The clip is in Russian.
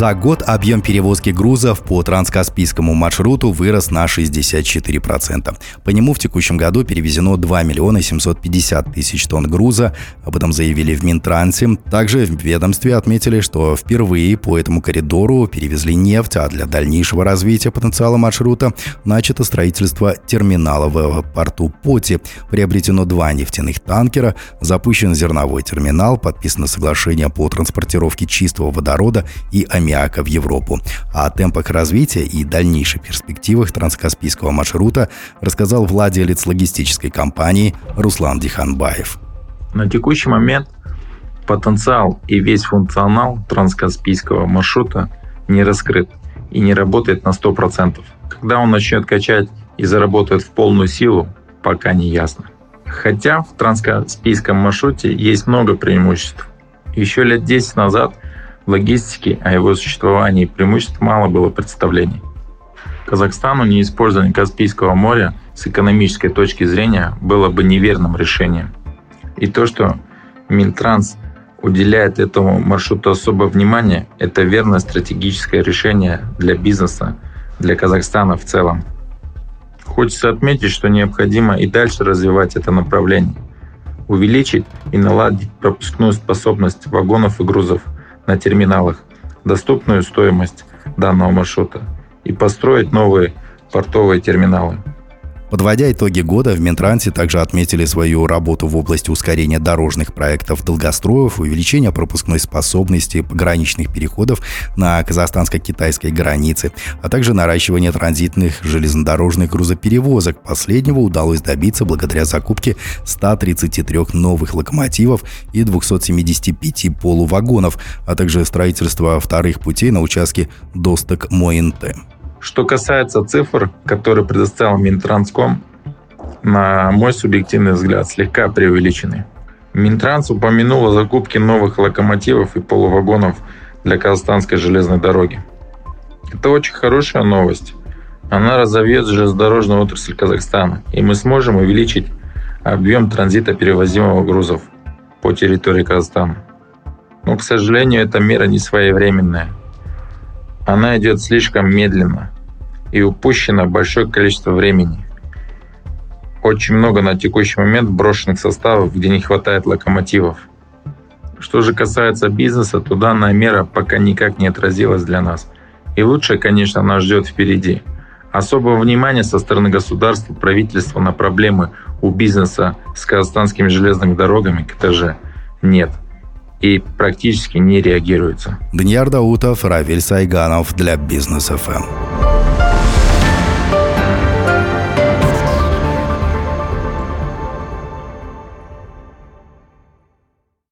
За год объем перевозки грузов по транскаспийскому маршруту вырос на 64%. По нему в текущем году перевезено 2 миллиона 750 тысяч тонн груза. Об этом заявили в Минтрансе. Также в ведомстве отметили, что впервые по этому коридору перевезли нефть, а для дальнейшего развития потенциала маршрута начато строительство терминала в порту Поти. Приобретено два нефтяных танкера, запущен зерновой терминал, подписано соглашение по транспортировке чистого водорода и аммиака в Европу. О темпах развития и дальнейших перспективах транскаспийского маршрута рассказал владелец логистической компании Руслан Диханбаев. На текущий момент потенциал и весь функционал транскаспийского маршрута не раскрыт и не работает на 100%. Когда он начнет качать и заработает в полную силу, пока не ясно. Хотя в транскаспийском маршруте есть много преимуществ. Еще лет 10 назад в логистике о его существовании преимуществ мало было представлений. Казахстану неиспользование Каспийского моря с экономической точки зрения было бы неверным решением. И то, что Минтранс уделяет этому маршруту особое внимание, это верное стратегическое решение для бизнеса, для Казахстана в целом. Хочется отметить, что необходимо и дальше развивать это направление, увеличить и наладить пропускную способность вагонов и грузов на терминалах, доступную стоимость данного маршрута и построить новые портовые терминалы. Подводя итоги года, в Минтрансе также отметили свою работу в области ускорения дорожных проектов долгостроев, увеличения пропускной способности пограничных переходов на казахстанско-китайской границе, а также наращивания транзитных железнодорожных грузоперевозок. Последнего удалось добиться благодаря закупке 133 новых локомотивов и 275 полувагонов, а также строительства вторых путей на участке Досток-Моинте. Что касается цифр, которые предоставил Минтранском, на мой субъективный взгляд, слегка преувеличены. Минтранс упомянул о закупке новых локомотивов и полувагонов для Казахстанской железной дороги. Это очень хорошая новость. Она разовьет железнодорожную отрасль Казахстана, и мы сможем увеличить объем транзита перевозимого грузов по территории Казахстана. Но, к сожалению, эта мера не своевременная – она идет слишком медленно и упущено большое количество времени. Очень много на текущий момент брошенных составов, где не хватает локомотивов. Что же касается бизнеса, то данная мера пока никак не отразилась для нас. И лучшее, конечно, нас ждет впереди. Особого внимания со стороны государства, правительства на проблемы у бизнеса с казахстанскими железными дорогами КТЖ нет и практически не реагируется. Данияр Даутов, Равиль Сайганов для Бизнес ФМ.